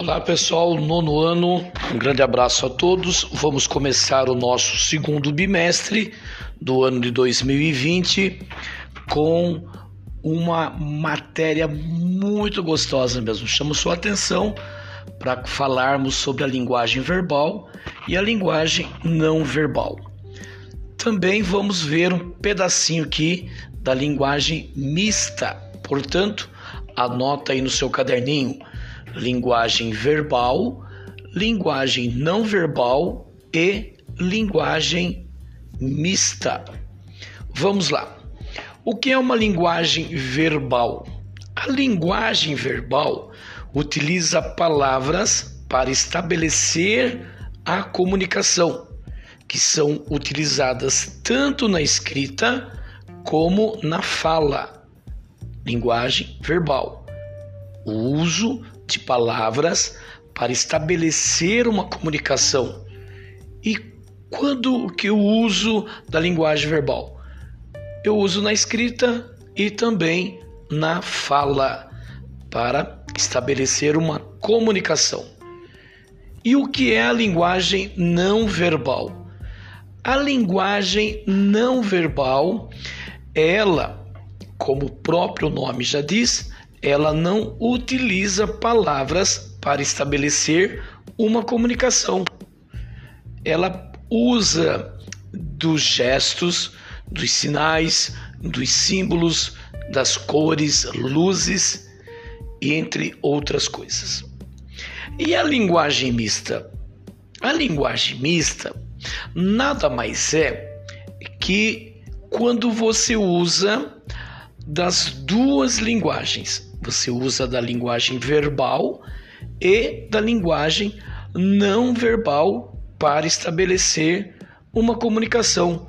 Olá pessoal, nono ano, um grande abraço a todos. Vamos começar o nosso segundo bimestre do ano de 2020 com uma matéria muito gostosa mesmo. Chamo sua atenção para falarmos sobre a linguagem verbal e a linguagem não verbal. Também vamos ver um pedacinho aqui da linguagem mista. Portanto, anota aí no seu caderninho linguagem verbal, linguagem não verbal e linguagem mista. Vamos lá. O que é uma linguagem verbal? A linguagem verbal utiliza palavras para estabelecer a comunicação, que são utilizadas tanto na escrita como na fala. Linguagem verbal. O uso de palavras para estabelecer uma comunicação. E quando que eu uso da linguagem verbal? Eu uso na escrita e também na fala para estabelecer uma comunicação. E o que é a linguagem não verbal? A linguagem não verbal, ela, como o próprio nome já diz, ela não utiliza palavras para estabelecer uma comunicação. Ela usa dos gestos, dos sinais, dos símbolos, das cores, luzes, entre outras coisas. E a linguagem mista? A linguagem mista nada mais é que quando você usa das duas linguagens, você usa da linguagem verbal e da linguagem não verbal para estabelecer uma comunicação.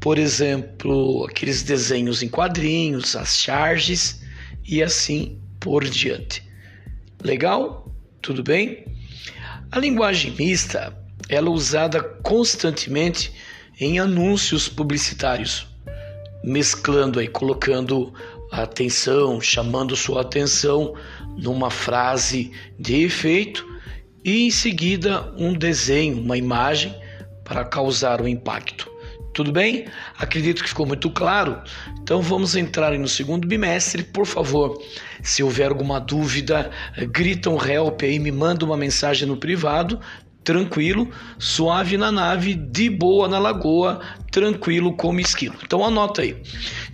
Por exemplo, aqueles desenhos em quadrinhos, as charges e assim por diante. Legal? Tudo bem? A linguagem mista ela é usada constantemente em anúncios publicitários, mesclando aí, colocando atenção, chamando sua atenção numa frase de efeito e em seguida um desenho, uma imagem para causar o um impacto. Tudo bem? Acredito que ficou muito claro. Então vamos entrar no segundo bimestre. Por favor, se houver alguma dúvida, grita um help aí, me manda uma mensagem no privado tranquilo, suave na nave, de boa na lagoa, tranquilo como esquilo. Então anota aí.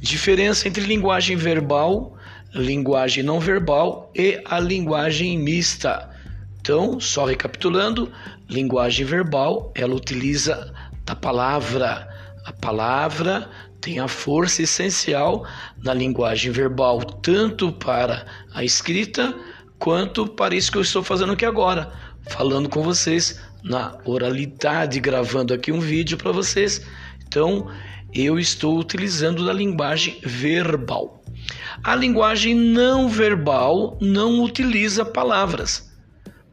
Diferença entre linguagem verbal, linguagem não verbal e a linguagem mista. Então, só recapitulando, linguagem verbal, ela utiliza a palavra. A palavra tem a força essencial na linguagem verbal, tanto para a escrita quanto para isso que eu estou fazendo aqui agora falando com vocês na oralidade, gravando aqui um vídeo para vocês. Então, eu estou utilizando da linguagem verbal. A linguagem não verbal não utiliza palavras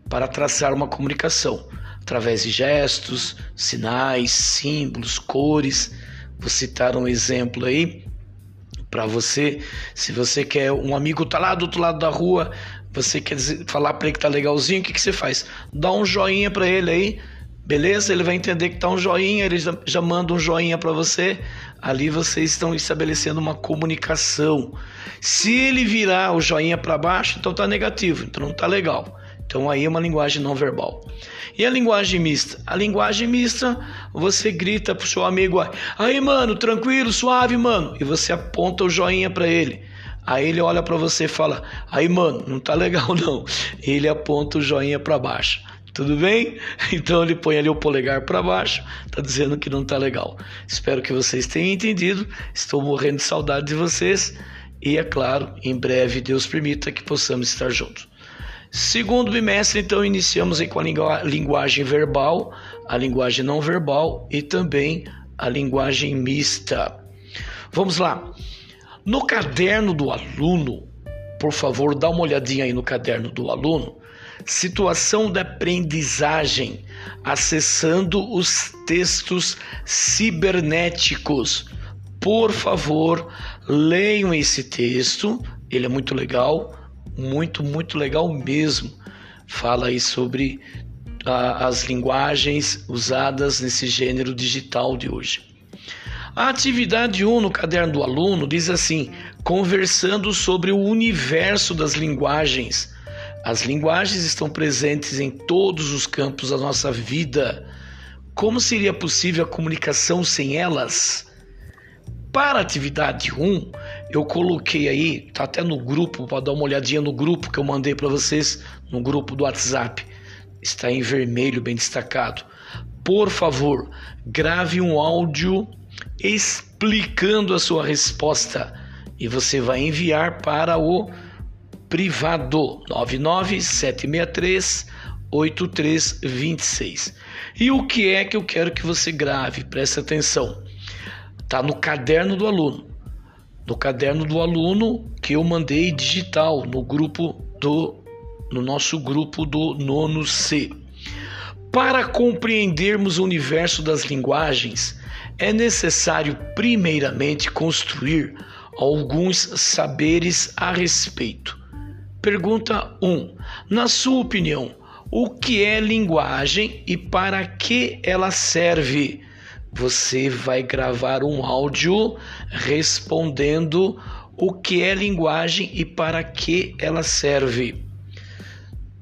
para traçar uma comunicação através de gestos, sinais, símbolos, cores. Vou citar um exemplo aí para você. Se você quer um amigo tá lá do outro lado da rua, você quer dizer, falar para ele que tá legalzinho, o que, que você faz? Dá um joinha para ele aí, beleza? Ele vai entender que tá um joinha, ele já, já manda um joinha para você. Ali vocês estão estabelecendo uma comunicação. Se ele virar o joinha para baixo, então tá negativo, então não tá legal. Então aí é uma linguagem não verbal. E a linguagem mista? A linguagem mista, você grita pro seu amigo, aí mano, tranquilo, suave, mano, e você aponta o joinha para ele. Aí ele olha para você e fala: "Aí, mano, não tá legal não". Ele aponta o joinha para baixo. Tudo bem? Então ele põe ali o polegar para baixo, tá dizendo que não tá legal. Espero que vocês tenham entendido. Estou morrendo de saudade de vocês e é claro, em breve Deus permita que possamos estar juntos. Segundo bimestre, então, iniciamos com a linguagem verbal, a linguagem não verbal e também a linguagem mista. Vamos lá. No caderno do aluno, por favor, dá uma olhadinha aí no caderno do aluno. Situação da aprendizagem, acessando os textos cibernéticos. Por favor, leiam esse texto, ele é muito legal, muito, muito legal mesmo. fala aí sobre a, as linguagens usadas nesse gênero digital de hoje. A atividade 1 no caderno do aluno diz assim: conversando sobre o universo das linguagens. As linguagens estão presentes em todos os campos da nossa vida. Como seria possível a comunicação sem elas? Para a atividade 1, eu coloquei aí, tá até no grupo, para dar uma olhadinha no grupo que eu mandei para vocês, no grupo do WhatsApp. Está em vermelho, bem destacado. Por favor, grave um áudio explicando a sua resposta e você vai enviar para o privado 99763 8326. E o que é que eu quero que você grave? Preste atenção. Tá no caderno do aluno. No caderno do aluno que eu mandei digital no grupo do no nosso grupo do nono C. Para compreendermos o universo das linguagens, é necessário primeiramente construir alguns saberes a respeito. Pergunta 1. Na sua opinião, o que é linguagem e para que ela serve? Você vai gravar um áudio respondendo o que é linguagem e para que ela serve.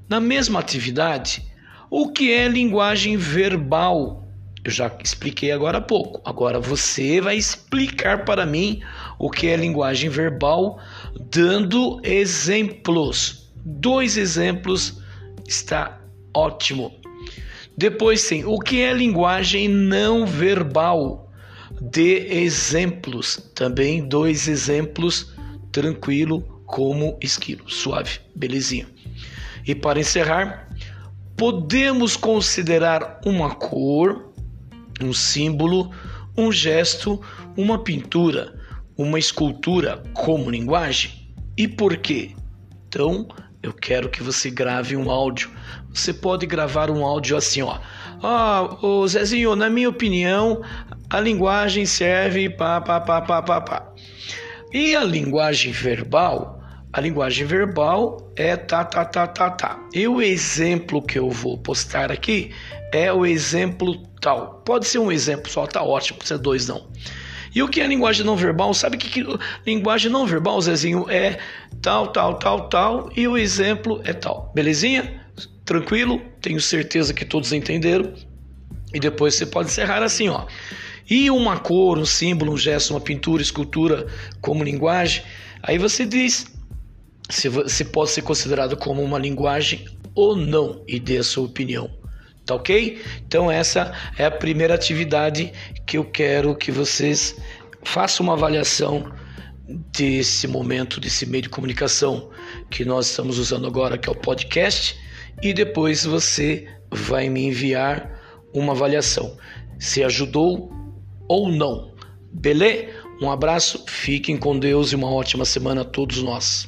Na mesma atividade, o que é linguagem verbal? Eu já expliquei agora há pouco. Agora você vai explicar para mim o que é linguagem verbal, dando exemplos. Dois exemplos está ótimo. Depois tem o que é linguagem não verbal. Dê exemplos. Também dois exemplos, tranquilo como esquilo. Suave, belezinha. E para encerrar, podemos considerar uma cor um símbolo, um gesto, uma pintura, uma escultura como linguagem? E por quê? Então, eu quero que você grave um áudio. Você pode gravar um áudio assim, ó. Ah, ô Zezinho, na minha opinião, a linguagem serve pá, pá, pá, pá, pá, pá. E a linguagem verbal? A linguagem verbal é tá, tá, tá, tá, tá. E o exemplo que eu vou postar aqui é o exemplo tal. Pode ser um exemplo só, tá ótimo, precisa dois não. E o que é linguagem não verbal? Sabe que, que linguagem não verbal, Zezinho, é tal, tal, tal, tal, e o exemplo é tal. Belezinha? Tranquilo? Tenho certeza que todos entenderam. E depois você pode encerrar assim, ó. E uma cor, um símbolo, um gesto, uma pintura, escultura como linguagem, aí você diz se, se pode ser considerado como uma linguagem ou não e dê a sua opinião. Tá ok? Então, essa é a primeira atividade que eu quero que vocês façam uma avaliação desse momento, desse meio de comunicação que nós estamos usando agora, que é o podcast, e depois você vai me enviar uma avaliação se ajudou ou não. Beleza? Um abraço, fiquem com Deus e uma ótima semana a todos nós.